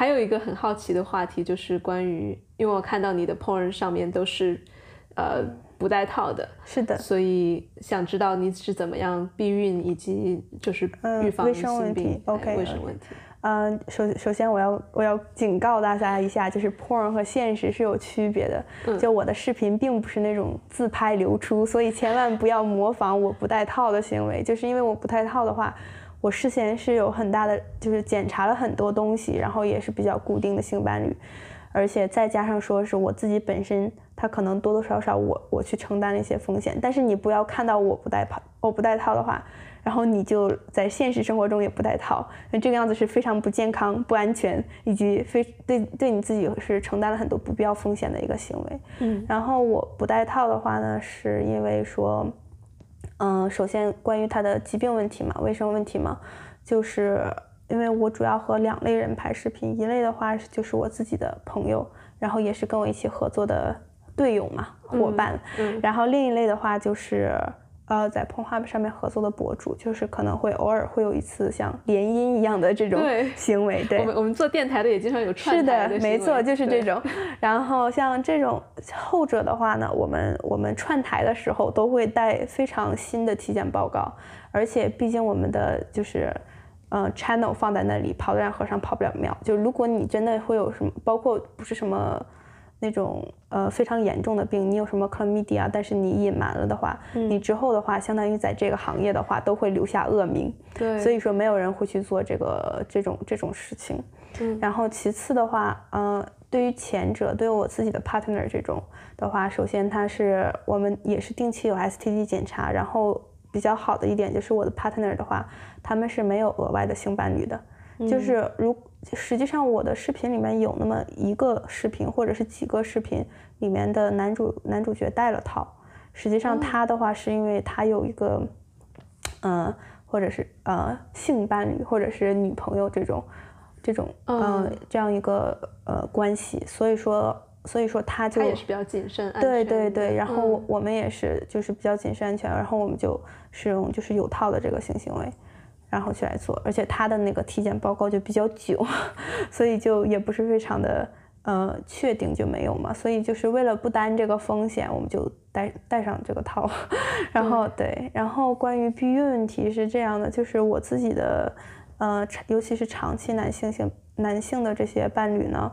还有一个很好奇的话题，就是关于，因为我看到你的 porn 上面都是，呃，不带套的，是的，所以想知道你是怎么样避孕，以及就是预防卫生问题，OK，卫生问题。嗯，首首先我要我要警告大家一下，就是 porn 和现实是有区别的。就我的视频并不是那种自拍流出，所以千万不要模仿我不带套的行为。就是因为我不带套的话，我事先是有很大的，就是检查了很多东西，然后也是比较固定的性伴侣，而且再加上说是我自己本身，他可能多多少少我我去承担了一些风险。但是你不要看到我不带套，我不带套的话。然后你就在现实生活中也不带套，那这个样子是非常不健康、不安全，以及非对对你自己是承担了很多不必要风险的一个行为。嗯，然后我不带套的话呢，是因为说，嗯，首先关于他的疾病问题嘛，卫生问题嘛，就是因为我主要和两类人拍视频，一类的话就是我自己的朋友，然后也是跟我一起合作的队友嘛，伙伴。嗯，然后另一类的话就是。呃，在 Pornhub 上面合作的博主，就是可能会偶尔会有一次像联姻一样的这种 行为。对，我们我们做电台的也经常有串台的。是的，没错，就是这种。然后像这种后者的话呢，我们我们串台的时候都会带非常新的体检报告，而且毕竟我们的就是嗯 channel 放在那里，跑得让和尚跑不了庙。就如果你真的会有什么，包括不是什么。那种呃非常严重的病，你有什么 chlamydia，但是你隐瞒了的话，你之后的话，相当于在这个行业的话都会留下恶名。对，所以说没有人会去做这个这种这种事情。嗯，然后其次的话，呃，对于前者，对于我自己的 partner 这种的话，首先他是我们也是定期有 STD 检查，然后比较好的一点就是我的 partner 的话，他们是没有额外的性伴侣的，就是如。实际上，我的视频里面有那么一个视频，或者是几个视频里面的男主男主角戴了套。实际上，他的话是因为他有一个，嗯，或者是呃性伴侣，或者是女朋友这种，这种嗯这样一个呃关系。所以说，所以说他就他也是比较谨慎，对对对。然后我们也是就是比较谨慎安全，然后我们就使用就是有套的这个性行为。然后去来做，而且他的那个体检报告就比较久，所以就也不是非常的呃确定就没有嘛，所以就是为了不担这个风险，我们就带带上这个套。然后对，然后关于避孕问题是这样的，就是我自己的呃，尤其是长期男性性男性的这些伴侣呢，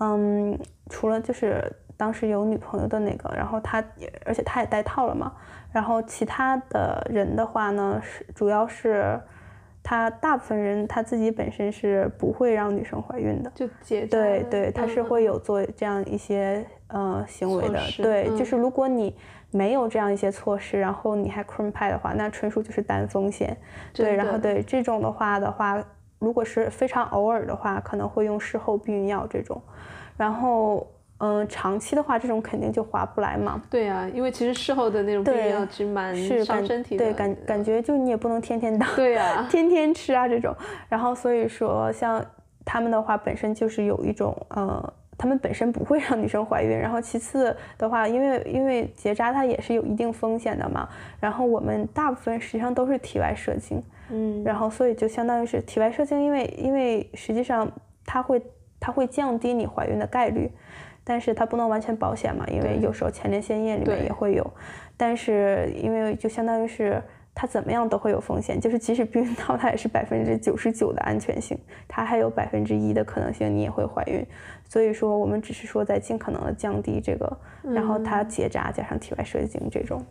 嗯，除了就是当时有女朋友的那个，然后他也而且他也戴套了嘛，然后其他的人的话呢是主要是。他大部分人他自己本身是不会让女生怀孕的，就结对对，他是会有做这样一些呃行为的，对，就是如果你没有这样一些措施，然后你还 cream 派的话，那纯属就是担风险，对，然后对这种的话的话，如果是非常偶尔的话，可能会用事后避孕药这种，然后。嗯，长期的话，这种肯定就划不来嘛。对呀，因为其实事后的那种避孕药其实蛮伤身体的。对，感感觉就你也不能天天打。对呀，天天吃啊这种。然后所以说，像他们的话，本身就是有一种，呃，他们本身不会让女生怀孕。然后其次的话，因为因为结扎它也是有一定风险的嘛。然后我们大部分实际上都是体外射精。嗯。然后所以就相当于是体外射精，因为因为实际上它会它会降低你怀孕的概率。但是它不能完全保险嘛，因为有时候前列腺液里面也会有。但是因为就相当于是它怎么样都会有风险，就是即使避孕套它也是百分之九十九的安全性，它还有百分之一的可能性你也会怀孕。所以说我们只是说在尽可能的降低这个，然后它结扎加上体外射精这种。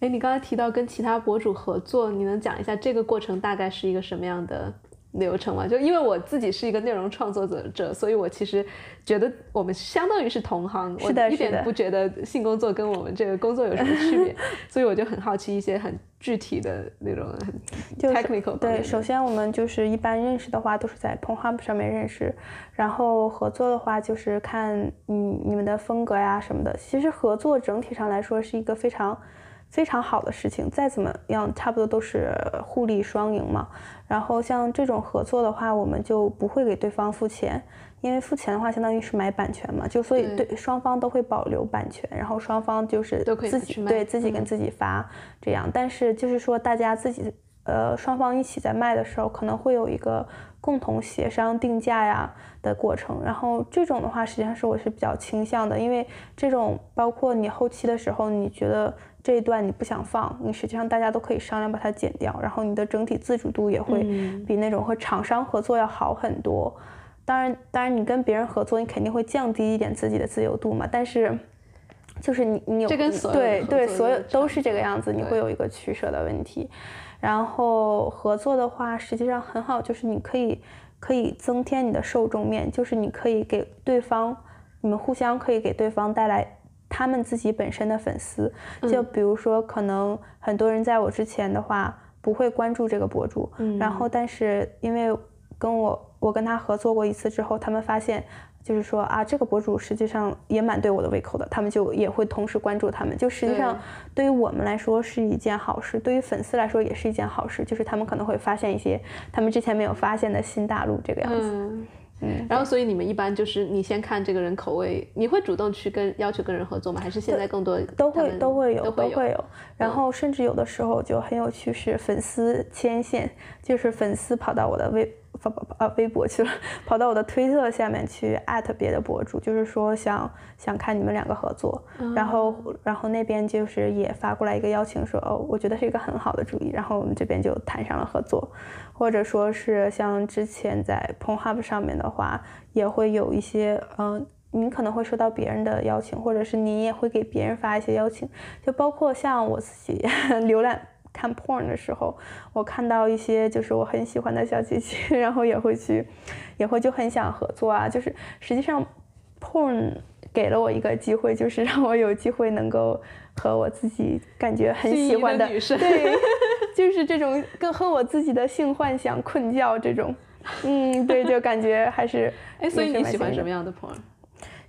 哎，你刚才提到跟其他博主合作，你能讲一下这个过程大概是一个什么样的？流程嘛，就因为我自己是一个内容创作者者，所以我其实觉得我们相当于是同行，我一点不觉得性工作跟我们这个工作有什么区别，所以我就很好奇一些很具体的那种很 technical。对，首先我们就是一般认识的话都是在 Pornhub 上面认识，然后合作的话就是看你你们的风格呀什么的。其实合作整体上来说是一个非常。非常好的事情，再怎么样，差不多都是互利双赢嘛。然后像这种合作的话，我们就不会给对方付钱，因为付钱的话，相当于是买版权嘛，就所以对双方都会保留版权，然后双方就是自己对自己跟自己发这样。但是就是说，大家自己呃双方一起在卖的时候，可能会有一个共同协商定价呀的过程。然后这种的话，实际上是我是比较倾向的，因为这种包括你后期的时候，你觉得这一段你不想放，你实际上大家都可以商量把它剪掉，然后你的整体自主度也会比那种和厂商合作要好很多。当然，当然你跟别人合作，你肯定会降低一点自己的自由度嘛，但是。就是你，你有对对，所有都是这个样子，你会有一个取舍的问题。然后合作的话，实际上很好，就是你可以可以增添你的受众面，就是你可以给对方，你们互相可以给对方带来他们自己本身的粉丝。就比如说，可能很多人在我之前的话不会关注这个博主，然后但是因为跟我我跟他合作过一次之后，他们发现。就是说啊，这个博主实际上也蛮对我的胃口的，他们就也会同时关注他们。就实际上对于我们来说是一件好事，对于粉丝来说也是一件好事。就是他们可能会发现一些他们之前没有发现的新大陆，这个样子。嗯嗯。然后，所以你们一般就是你先看这个人口味，你会主动去跟要求跟人合作吗？还是现在更多都会都会有都会有。然后甚至有的时候就很有趣，是粉丝牵线，就是粉丝跑到我的微。跑跑跑啊！微博去了，跑到我的推特下面去艾特别的博主，就是说想想看你们两个合作，然后然后那边就是也发过来一个邀请，说哦，我觉得是一个很好的主意，然后我们这边就谈上了合作，或者说是像之前在 PornHub 上面的话，也会有一些嗯，你可能会收到别人的邀请，或者是你也会给别人发一些邀请，就包括像我自己 浏览。看 porn 的时候，我看到一些就是我很喜欢的小姐姐，然后也会去，也会就很想合作啊。就是实际上，porn 给了我一个机会，就是让我有机会能够和我自己感觉很喜欢的女生，对，就是这种跟和我自己的性幻想困觉这种，嗯，对，就感觉还是 哎，所以你喜欢什么样的 porn？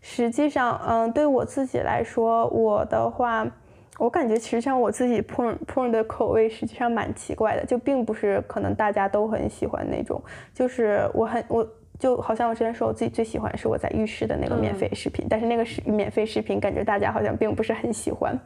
实际上，嗯，对我自己来说，我的话。我感觉其实像我自己 porn porn 的口味实际上蛮奇怪的，就并不是可能大家都很喜欢那种，就是我很我就好像我之前说我自己最喜欢是我在浴室的那个免费视频，但是那个是免费视频，感觉大家好像并不是很喜欢。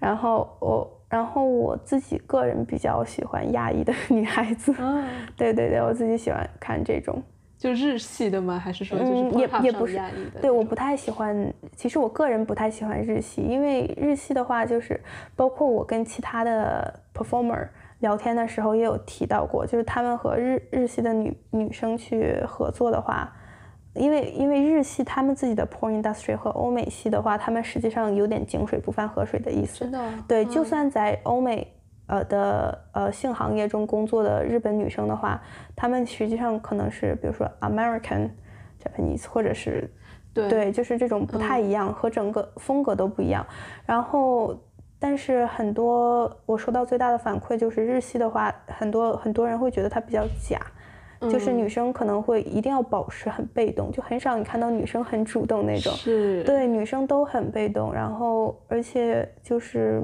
然后我然后我自己个人比较喜欢亚裔的女孩子，对对对，我自己喜欢看这种。就日系的吗？还是说就是也也不是？对，我不太喜欢。其实我个人不太喜欢日系，因为日系的话，就是包括我跟其他的 performer 聊天的时候也有提到过，就是他们和日日系的女女生去合作的话，因为因为日系他们自己的 porn industry 和欧美系的话，他们实际上有点井水不犯河水的意思。真的？对，就算在欧美。呃的呃性行业中工作的日本女生的话，她们实际上可能是比如说 American Japanese，或者是对，就是这种不太一样，和整个风格都不一样。然后，但是很多我收到最大的反馈就是日系的话，很多很多人会觉得它比较假，就是女生可能会一定要保持很被动，就很少你看到女生很主动那种。是，对，女生都很被动，然后而且就是。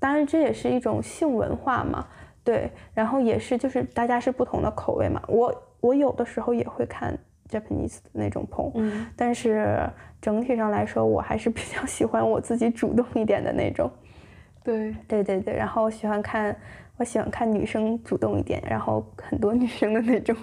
当然，这也是一种性文化嘛，对，然后也是就是大家是不同的口味嘛。我我有的时候也会看 Japanese 的那种棚，嗯，但是整体上来说，我还是比较喜欢我自己主动一点的那种。对，对对对，然后喜欢看我喜欢看女生主动一点，然后很多女生的那种，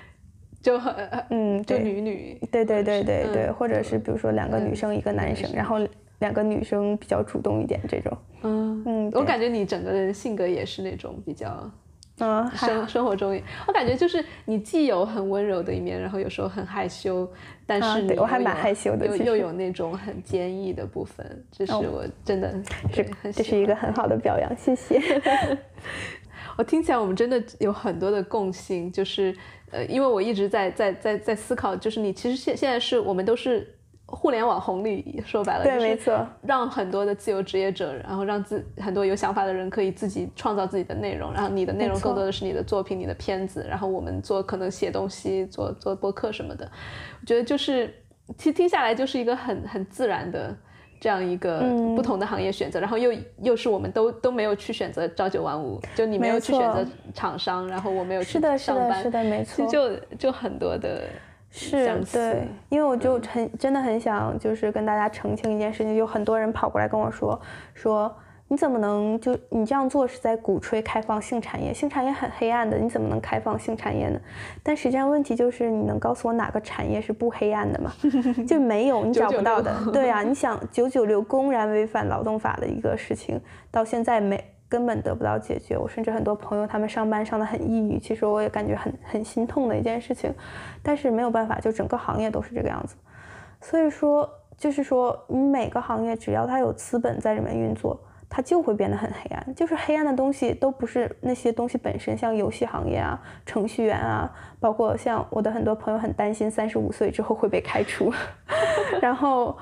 就很嗯，就女女，对对对对对，或者是比如说两个女生一个男生，然后。两个女生比较主动一点，这种，嗯嗯，我感觉你整个人性格也是那种比较，嗯，生生活中，我感觉就是你既有很温柔的一面，然后有时候很害羞，但是我还蛮害羞的，又又有那种很坚毅的部分，这是我真的是，这是一个很好的表扬，谢谢。我听起来我们真的有很多的共性，就是呃，因为我一直在在在在思考，就是你其实现现在是我们都是。互联网红利说白了，对，没错，让很多的自由职业者，然后让自很多有想法的人可以自己创造自己的内容，然后你的内容更多的是你的作品、你的片子，然后我们做可能写东西、做做播客什么的，我觉得就是其实听下来就是一个很很自然的这样一个不同的行业选择，然后又又是我们都都没有去选择朝九晚五，就你没有去选择厂商，然后我没有去上班，是的，没。错，就就很多的。是对，因为我就很真的很想，就是跟大家澄清一件事情，有很多人跑过来跟我说，说你怎么能就你这样做是在鼓吹开放性产业？性产业很黑暗的，你怎么能开放性产业呢？但实际上问题就是，你能告诉我哪个产业是不黑暗的吗？就没有，你找不到的。对啊，你想九九六公然违反劳动法的一个事情，到现在没根本得不到解决。我甚至很多朋友他们上班上的很抑郁，其实我也感觉很很心痛的一件事情。但是没有办法，就整个行业都是这个样子。所以说，就是说，你每个行业只要它有资本在里面运作。它就会变得很黑暗，就是黑暗的东西都不是那些东西本身，像游戏行业啊、程序员啊，包括像我的很多朋友很担心三十五岁之后会被开除，然后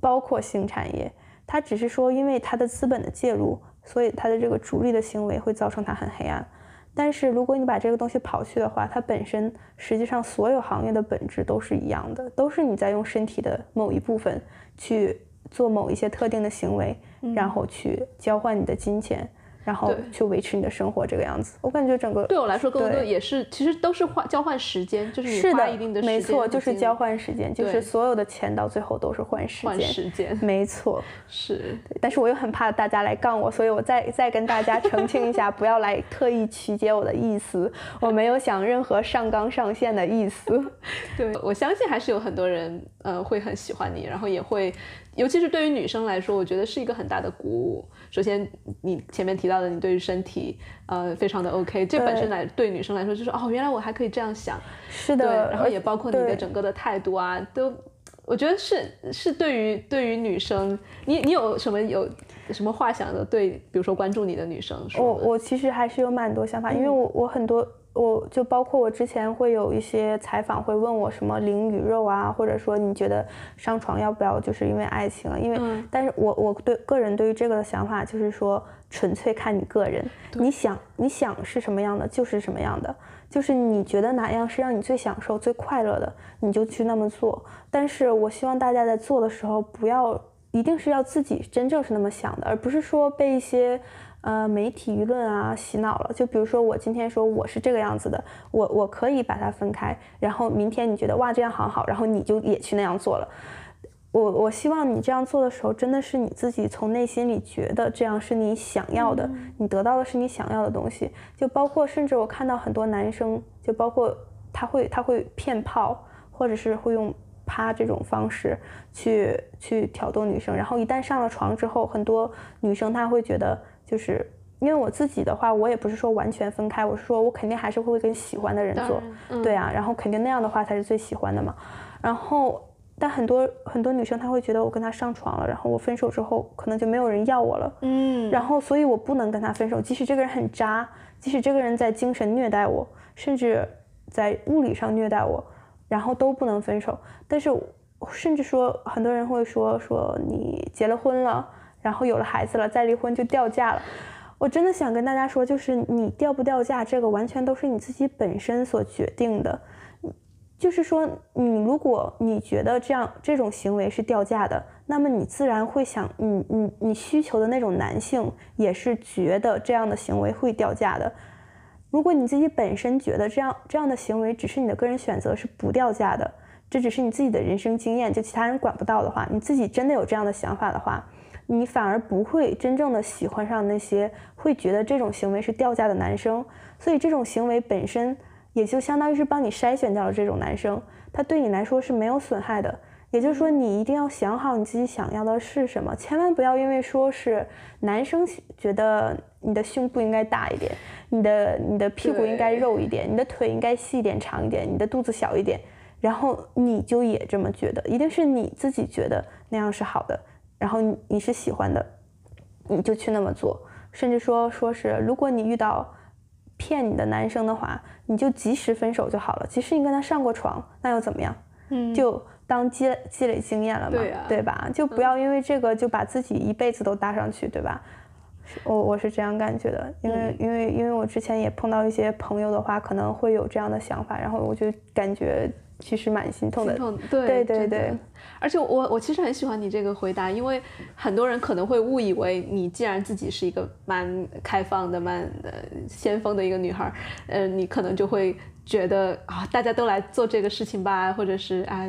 包括新产业，它只是说因为它的资本的介入，所以他的这个逐利的行为会造成他很黑暗。但是如果你把这个东西刨去的话，它本身实际上所有行业的本质都是一样的，都是你在用身体的某一部分去做某一些特定的行为。然后去交换你的金钱。然后去维持你的生活这个样子，我感觉整个对我来说更多也是，其实都是换交换时间，就是你花一定的时间，没错，就是交换时间，就是所有的钱到最后都是换时间，换时间，没错，是。但是我又很怕大家来杠我，所以我再再跟大家澄清一下，不要来特意曲解我的意思，我没有想任何上纲上线的意思。对我相信还是有很多人呃会很喜欢你，然后也会。尤其是对于女生来说，我觉得是一个很大的鼓舞。首先，你前面提到的，你对于身体，呃，非常的 OK，这本身来对女生来说就是哦，原来我还可以这样想。是的。然后也包括你的整个的态度啊，都，我觉得是是对于对于女生，你你有什么有什么话想的对，比如说关注你的女生说。我我其实还是有蛮多想法，因为我我很多。我就包括我之前会有一些采访，会问我什么灵与肉啊，或者说你觉得上床要不要就是因为爱情啊？因为，但是我我对个人对于这个的想法就是说，纯粹看你个人，你想你想是什么样的就是什么样的，就是你觉得哪样是让你最享受、最快乐的，你就去那么做。但是我希望大家在做的时候，不要一定是要自己真正是那么想的，而不是说被一些。呃，媒体舆论啊，洗脑了。就比如说，我今天说我是这个样子的，我我可以把它分开。然后明天你觉得哇这样好好，然后你就也去那样做了。我我希望你这样做的时候，真的是你自己从内心里觉得这样是你想要的，你得到的是你想要的东西。就包括甚至我看到很多男生，就包括他会他会骗炮，或者是会用趴这种方式去去挑逗女生。然后一旦上了床之后，很多女生她会觉得。就是因为我自己的话，我也不是说完全分开，我是说我肯定还是会跟喜欢的人做，对啊，然后肯定那样的话才是最喜欢的嘛。然后，但很多很多女生她会觉得我跟他上床了，然后我分手之后可能就没有人要我了，嗯，然后所以我不能跟他分手，即使这个人很渣，即使这个人在精神虐待我，甚至在物理上虐待我，然后都不能分手。但是甚至说很多人会说说你结了婚了。然后有了孩子了，再离婚就掉价了。我真的想跟大家说，就是你掉不掉价，这个完全都是你自己本身所决定的。就是说，你如果你觉得这样这种行为是掉价的，那么你自然会想，你你你需求的那种男性也是觉得这样的行为会掉价的。如果你自己本身觉得这样这样的行为只是你的个人选择，是不掉价的，这只是你自己的人生经验，就其他人管不到的话，你自己真的有这样的想法的话。你反而不会真正的喜欢上那些会觉得这种行为是掉价的男生，所以这种行为本身也就相当于是帮你筛选掉了这种男生，他对你来说是没有损害的。也就是说，你一定要想好你自己想要的是什么，千万不要因为说是男生觉得你的胸部应该大一点，你的你的屁股应该肉一点，你的腿应该细一点长一点，你的肚子小一点，然后你就也这么觉得，一定是你自己觉得那样是好的。然后你你是喜欢的，你就去那么做，甚至说说是，如果你遇到骗你的男生的话，你就及时分手就好了。即使你跟他上过床，那又怎么样？嗯，就当积积累经验了嘛，对吧？就不要因为这个就把自己一辈子都搭上去，对吧？我我是这样感觉的，因为因为因为我之前也碰到一些朋友的话，可能会有这样的想法，然后我就感觉其实蛮心痛的。心痛，对对对对而且我我其实很喜欢你这个回答，因为很多人可能会误以为你既然自己是一个蛮开放的、蛮呃先锋的一个女孩儿，呃，你可能就会觉得啊，大家都来做这个事情吧，或者是啊，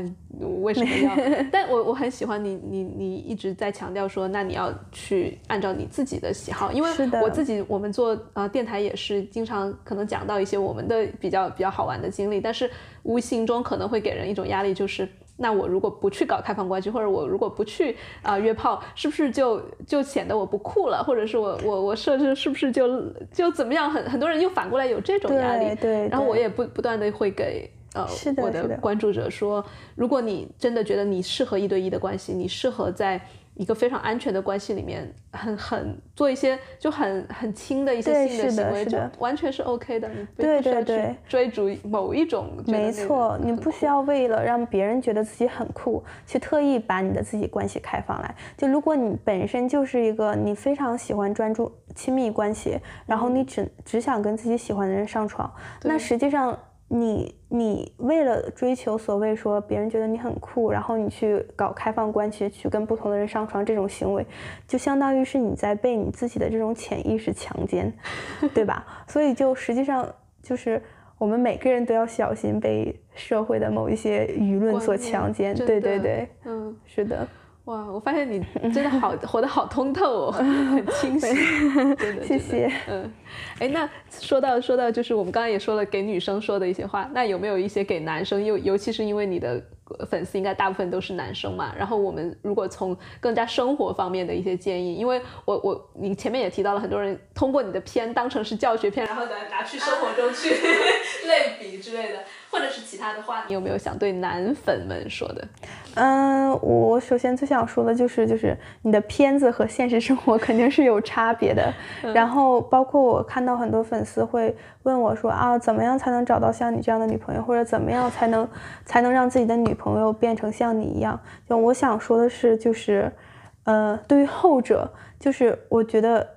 为什么要？但我我很喜欢你，你你一直在强调说，那你要去按照你自己的喜好，因为我自己我们做呃电台也是经常可能讲到一些我们的比较比较好玩的经历，但是无形中可能会给人一种压力，就是。那我如果不去搞开放关系，或者我如果不去啊、约炮，是不是就就显得我不酷了？或者是我我我设置是不是就就怎么样？很很多人又反过来有这种压力，对然后我也不不断的会给呃我的关注者说，如果你真的觉得你适合一对一的关系，你适合在一个非常安全的关系里面，很很做一些就很很轻的一些对性的行为，就完全是 OK 的。你不对对对追逐某一种没错，你不需要为了让别人觉得自己很酷，去特意把你的自己关系开放来。就如果你本身就是一个你非常喜欢专注亲密关系，然后你只只想跟自己喜欢的人上床，那实际上你你为了追求所谓说别人觉得你很酷，然后你去搞开放关系，去跟不同的人上床这种行为，就相当于是你在被你自己的这种潜意识强奸，对吧？所以就实际上就是我们每个人都要小心被社会的某一些舆论所强奸。对对对，嗯。是的，哇，我发现你真的好 活得好通透哦，很 清晰，真的。谢谢。嗯，哎，那说到说到，就是我们刚刚也说了给女生说的一些话，那有没有一些给男生？尤尤其是因为你的粉丝应该大部分都是男生嘛，然后我们如果从更加生活方面的一些建议，因为我我你前面也提到了，很多人通过你的片当成是教学片，然后拿拿去生活中去 类比之类的，或者是其他的话，你有没有想对男粉们说的？嗯，我首先最想说的就是，就是你的片子和现实生活肯定是有差别的。然后，包括我看到很多粉丝会问我说啊，怎么样才能找到像你这样的女朋友，或者怎么样才能才能让自己的女朋友变成像你一样？就我想说的是，就是，呃，对于后者，就是我觉得。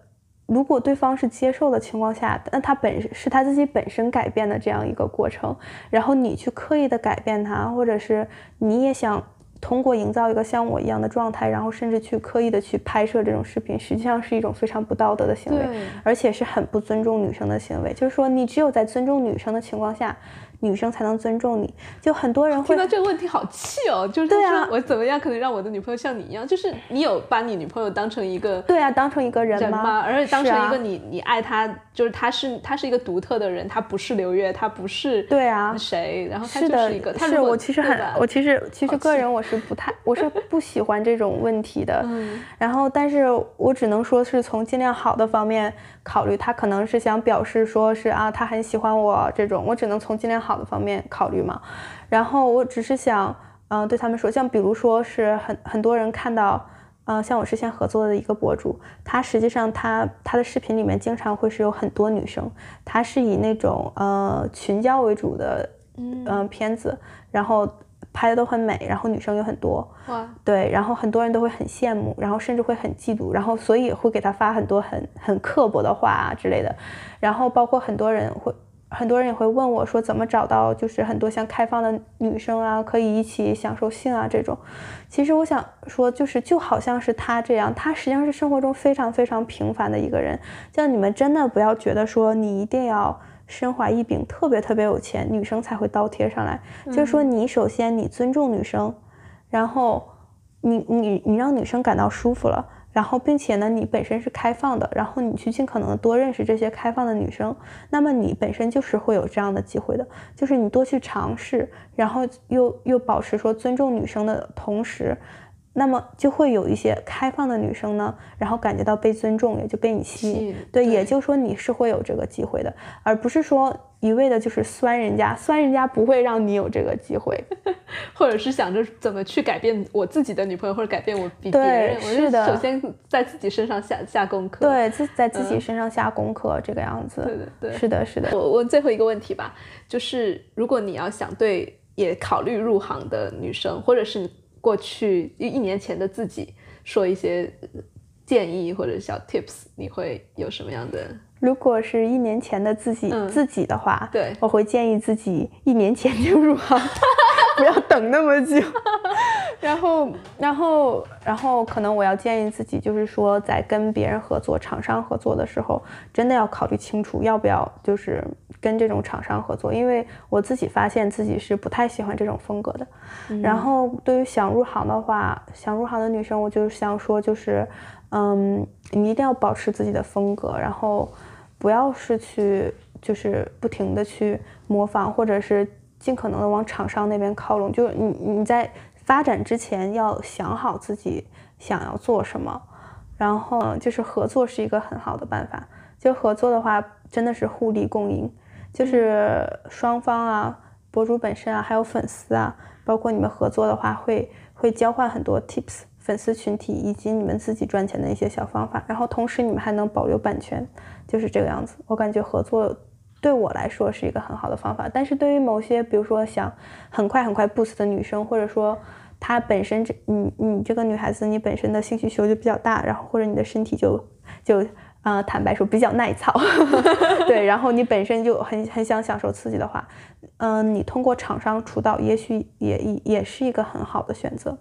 如果对方是接受的情况下，那他本身是他自己本身改变的这样一个过程，然后你去刻意的改变他，或者是你也想通过营造一个像我一样的状态，然后甚至去刻意的去拍摄这种视频，实际上是一种非常不道德的行为，而且是很不尊重女生的行为。就是说，你只有在尊重女生的情况下，女生才能尊重你。就很多人会听到这个问题好气哦，就是对我怎么样可能让我的女朋友像你一样？就是你有把你女朋友当成一个对啊，当成一个人人吗？而且当成一个你、你爱她，就是她是她是一个独特的人，她不是刘月，她不是对啊谁，然后她就是一个，她是我其实很，我其实其实个人我是不太，我是不喜欢这种问题的。嗯然后，但是我只能说是从尽量好的方面考虑，他可能是想表示说是啊，他很喜欢我这种，我只能从尽量好的方面考虑嘛。然后我只是想，嗯、对他们说，像比如说是很很多人看到。嗯、像我之前合作的一个博主，他实际上他他的视频里面经常会是有很多女生，他是以那种呃群交为主的嗯嗯、片子，然后拍的都很美，然后女生有很多，哇，对，然后很多人都会很羡慕，然后甚至会很嫉妒，然后所以会给他发很多很很刻薄的话啊之类的，然后包括很多人会。很多人也会问我说，怎么找到就是很多像开放的女生啊，可以一起享受性啊这种。其实我想说，就是就好像是他这样，他实际上是生活中非常非常平凡的一个人。像你们真的不要觉得说你一定要身怀异禀，特别特别有钱，女生才会倒贴上来。就是说，你首先你尊重女生，然后你你你让女生感到舒服了，然后并且呢，你本身是开放的，然后你去尽可能的多认识这些开放的女生，那么你本身就是会有这样的机会的，就是你多去尝试，然后又又保持说尊重女生的同时。那么就会有一些开放的女生呢，然后感觉到被尊重，也就被你吸吸引。对，对也就是说你是会有这个机会的，而不是说一味的就是酸人家，酸人家不会让你有这个机会。或者是想着怎么去改变我自己的女朋友，或者改变我比别人，我是的首先在自己身上下下功课。对，自在自己身上下功课，这个样子。嗯对对对是的，是的。我问最后一个问题吧，就是如果你要想对也考虑入行的女生，或者是你过去一一年前的自己说一些呃建议或者小 tips，你会有什么样的？如果是一年前的自己、嗯自己的话，对我会建议自己一年前就入行。不要等那么久。然后，然后，然后，可能我要建议自己，就是说，在跟别人合作、厂商合作的时候，真的要考虑清楚，要不要就是跟这种厂商合作。因为我自己发现自己是不太喜欢这种风格的。然后，对于想入行的话，想入行的女生，我就想说，就是，嗯，你一定要保持自己的风格，然后不要是去，就是不停的去模仿，或者是尽可能的往厂商那边靠拢。就是你，你在。发展之前要想好自己想要做什么，然后就是合作是一个很好的办法。就合作的话，真的是互利共赢，就是双方啊，博主本身啊，还有粉丝啊，包括你们合作的话，会会交换很多 tips，粉丝群体以及你们自己赚钱的一些小方法。然后同时你们还能保留版权，就是这个样子。我感觉合作。对我来说是一个很好的方法，但是对于某些，比如说想很快很快 boost 的女生，或者说她本身这你你这个女孩子，你本身的性需求就比较大，然后或者你的身体就就啊坦白说比较耐操，对，然后你本身就很很想享受刺激的话，嗯，你通过厂商出道，也许也也也是一个很好的选择。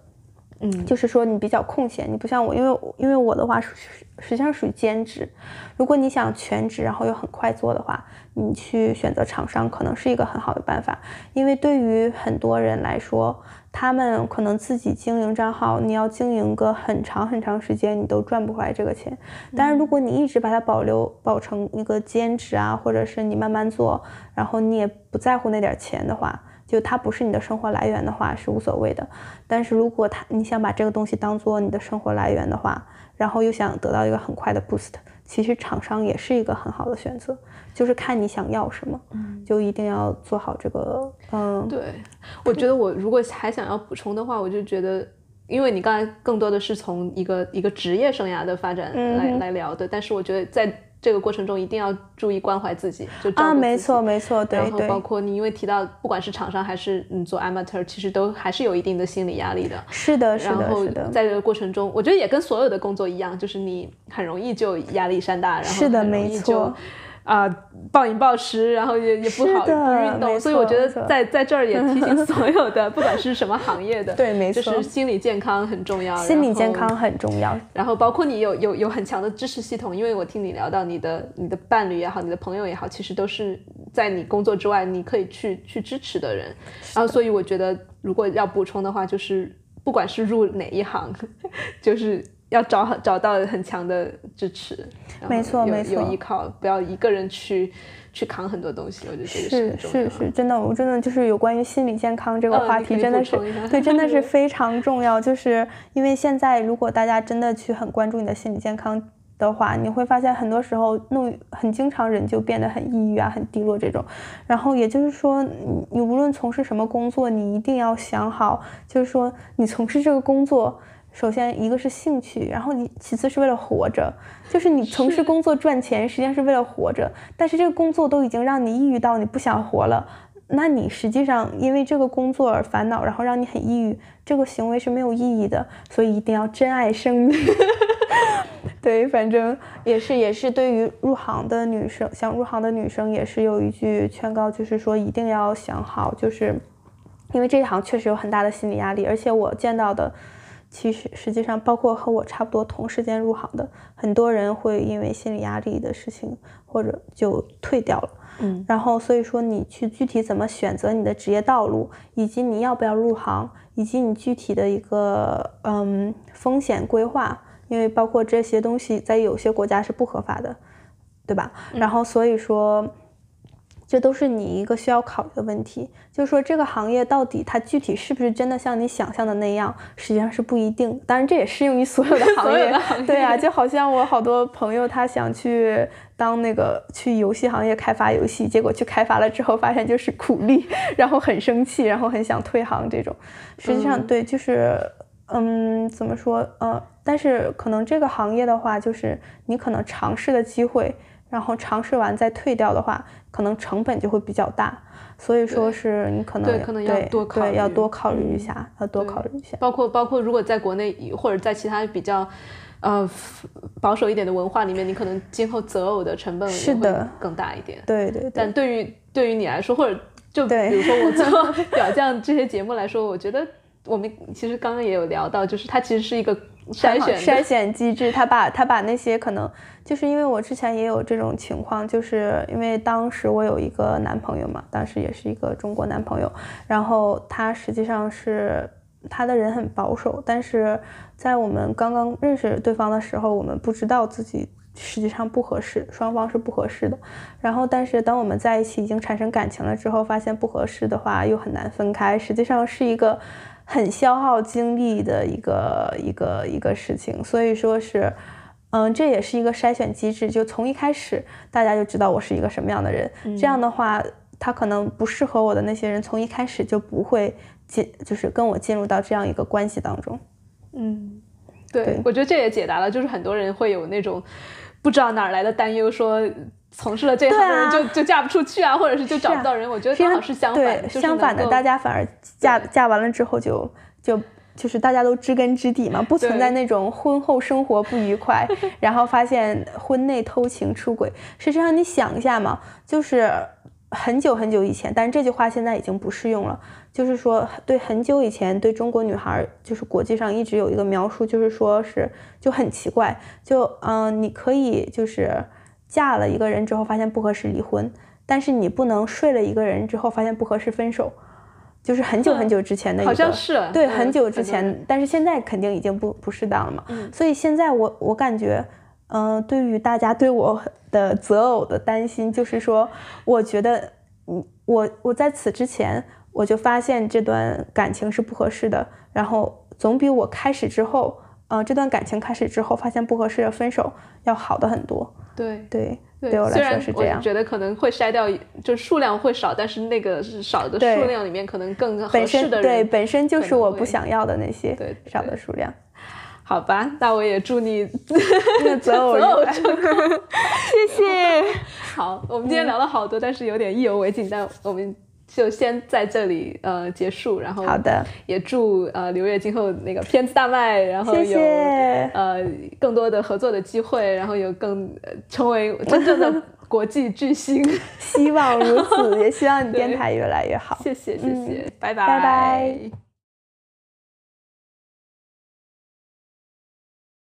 嗯，就是说你比较空闲，你不像我，因为因为我的话实实际上属于兼职。如果你想全职，然后又很快做的话，你去选择厂商可能是一个很好的办法。因为对于很多人来说，他们可能自己经营账号，你要经营个很长很长时间，你都赚不回来这个钱。但是如果你一直把它保留保成一个兼职啊，或者是你慢慢做，然后你也不在乎那点钱的话。就它不是你的生活来源的话是无所谓的，但是如果它你想把这个东西当做你的生活来源的话，然后又想得到一个很快的 boost，其实厂商也是一个很好的选择，就是看你想要什么，就一定要做好这个。嗯，对，我觉得我如果还想要补充的话，我就觉得，因为你刚才更多的是从一个一个职业生涯的发展来来聊的，但是我觉得在。这个过程中一定要注意关怀自己，就啊，没错没错，对然后包括你，因为提到不管是厂商还是你做 amateur，其实都还是有一定的心理压力的。是的，是的，是的。在这个过程中，我觉得也跟所有的工作一样，就是你很容易就压力山大，然后很容易就。啊，暴饮暴食，然后也也不好不运动，所以我觉得在在这儿也提醒 所有的，不管是什么行业的，对，没错，就是心理健康很重要，心理健康很重要。然后包括你有有有很强的支持系统，因为我听你聊到你的你的伴侣也好，你的朋友也好，其实都是在你工作之外你可以去去支持的人。然后所以我觉得如果要补充的话，就是不管是入哪一行，就是。要找找到很强的支持，没错没错，有依靠，不要一个人去去扛很多东西。我觉得是是是，真的，我真的就是有关于心理健康这个话题，真的是对，真的是非常重要。就是因为现在，如果大家真的去很关注你的心理健康的话，你会发现很多时候弄很经常人就变得很抑郁啊，很低落这种。然后也就是说，你你无论从事什么工作，你一定要想好，就是说你从事这个工作。首先，一个是兴趣，然后你其次是为了活着，就是你从事工作赚钱，实际上是为了活着。但是这个工作都已经让你抑郁到你不想活了，那你实际上因为这个工作而烦恼，然后让你很抑郁，这个行为是没有意义的。所以一定要珍爱生命。对，反正也是也是对于入行的女生，想入行的女生也是有一句劝告，就是说一定要想好，就是因为这一行确实有很大的心理压力，而且我见到的。其实，实际上，包括和我差不多同时间入行的很多人，会因为心理压力的事情，或者就退掉了。嗯，然后所以说，你去具体怎么选择你的职业道路，以及你要不要入行，以及你具体的一个嗯风险规划，因为包括这些东西在有些国家是不合法的，对吧？然后所以说。这都是你一个需要考虑的问题，就是说这个行业到底它具体是不是真的像你想象的那样，实际上是不一定。当然这也适用于所有的行业。对啊，就好像我好多朋友他想去当那个去游戏行业开发游戏，结果去开发了之后发现就是苦力，然后很生气，然后很想退行这种。实际上对，就是嗯，怎么说呃，但是可能这个行业的话，就是你可能尝试的机会。然后尝试完再退掉的话，可能成本就会比较大，所以说是你可能对可能要多考对要多考虑一下，要多考虑一下。包括包括如果在国内或者在其他比较呃保守一点的文化里面，你可能今后择偶的成本是的更大一点。对对。但对于对于你来说，或者就比如说我做 表匠这些节目来说，我觉得我们其实刚刚也有聊到，就是它其实是一个筛选筛选机制，他把他把那些可能就是因为我之前也有这种情况，就是因为当时我有一个男朋友嘛，当时也是一个中国男朋友，然后他实际上是他的人很保守，但是在我们刚刚认识对方的时候，我们不知道自己。实际上不合适，双方是不合适的。然后，但是当我们在一起已经产生感情了之后，发现不合适的话又很难分开，实际上是一个很消耗精力的一个一个一个事情。所以说是，嗯，这也是一个筛选机制，就从一开始大家就知道我是一个什么样的人。这样的话，他可能不适合我的那些人，从一开始就不会进，就是跟我进入到这样一个关系当中。嗯，对，我觉得这也解答了，就是很多人会有那种。不知道哪来的担忧，说从事了这行的人就就嫁不出去啊，或者是就找不到人。我觉得正好是相反，相反的，大家反而嫁嫁完了之后就就就是大家都知根知底嘛，不存在那种婚后生活不愉快，然后发现婚内偷情出轨。实际上你想一下嘛，就是很久很久以前，但是这句话现在已经不适用了。就是说，对很久以前对中国女孩，就是国际上一直有一个描述，就是说是就很奇怪，就嗯，你可以就是嫁了一个人之后发现不合适离婚，但是你不能睡了一个人之后发现不合适分手，就是很久很久之前的一个，好像是对很久之前，但是现在肯定已经不不适当了嘛。所以现在我我感觉，嗯，对于大家对我的择偶的担心，就是说，我觉得，嗯，我我在此之前。我就发现这段感情是不合适的，然后总比我开始之后，嗯，这段感情开始之后发现不合适的分手要好的很多。对对，对我来说是这样。觉得可能会筛掉，就数量会少，但是那个是少的数量里面可能更合适的人，对，本身就是我不想要的那些少的数量。好吧，那我也祝你 择偶成功 谢谢。好，我们今天聊了好多，但是有点意犹未尽，但我们。就先在这里呃结束，然后好的，也祝呃刘烨今后那个片子大卖，然后有呃更多的合作的机会，然后有更成为真正的 国际巨星，希望如此，也希望你 电台越来越好。谢谢谢谢，拜拜。拜拜。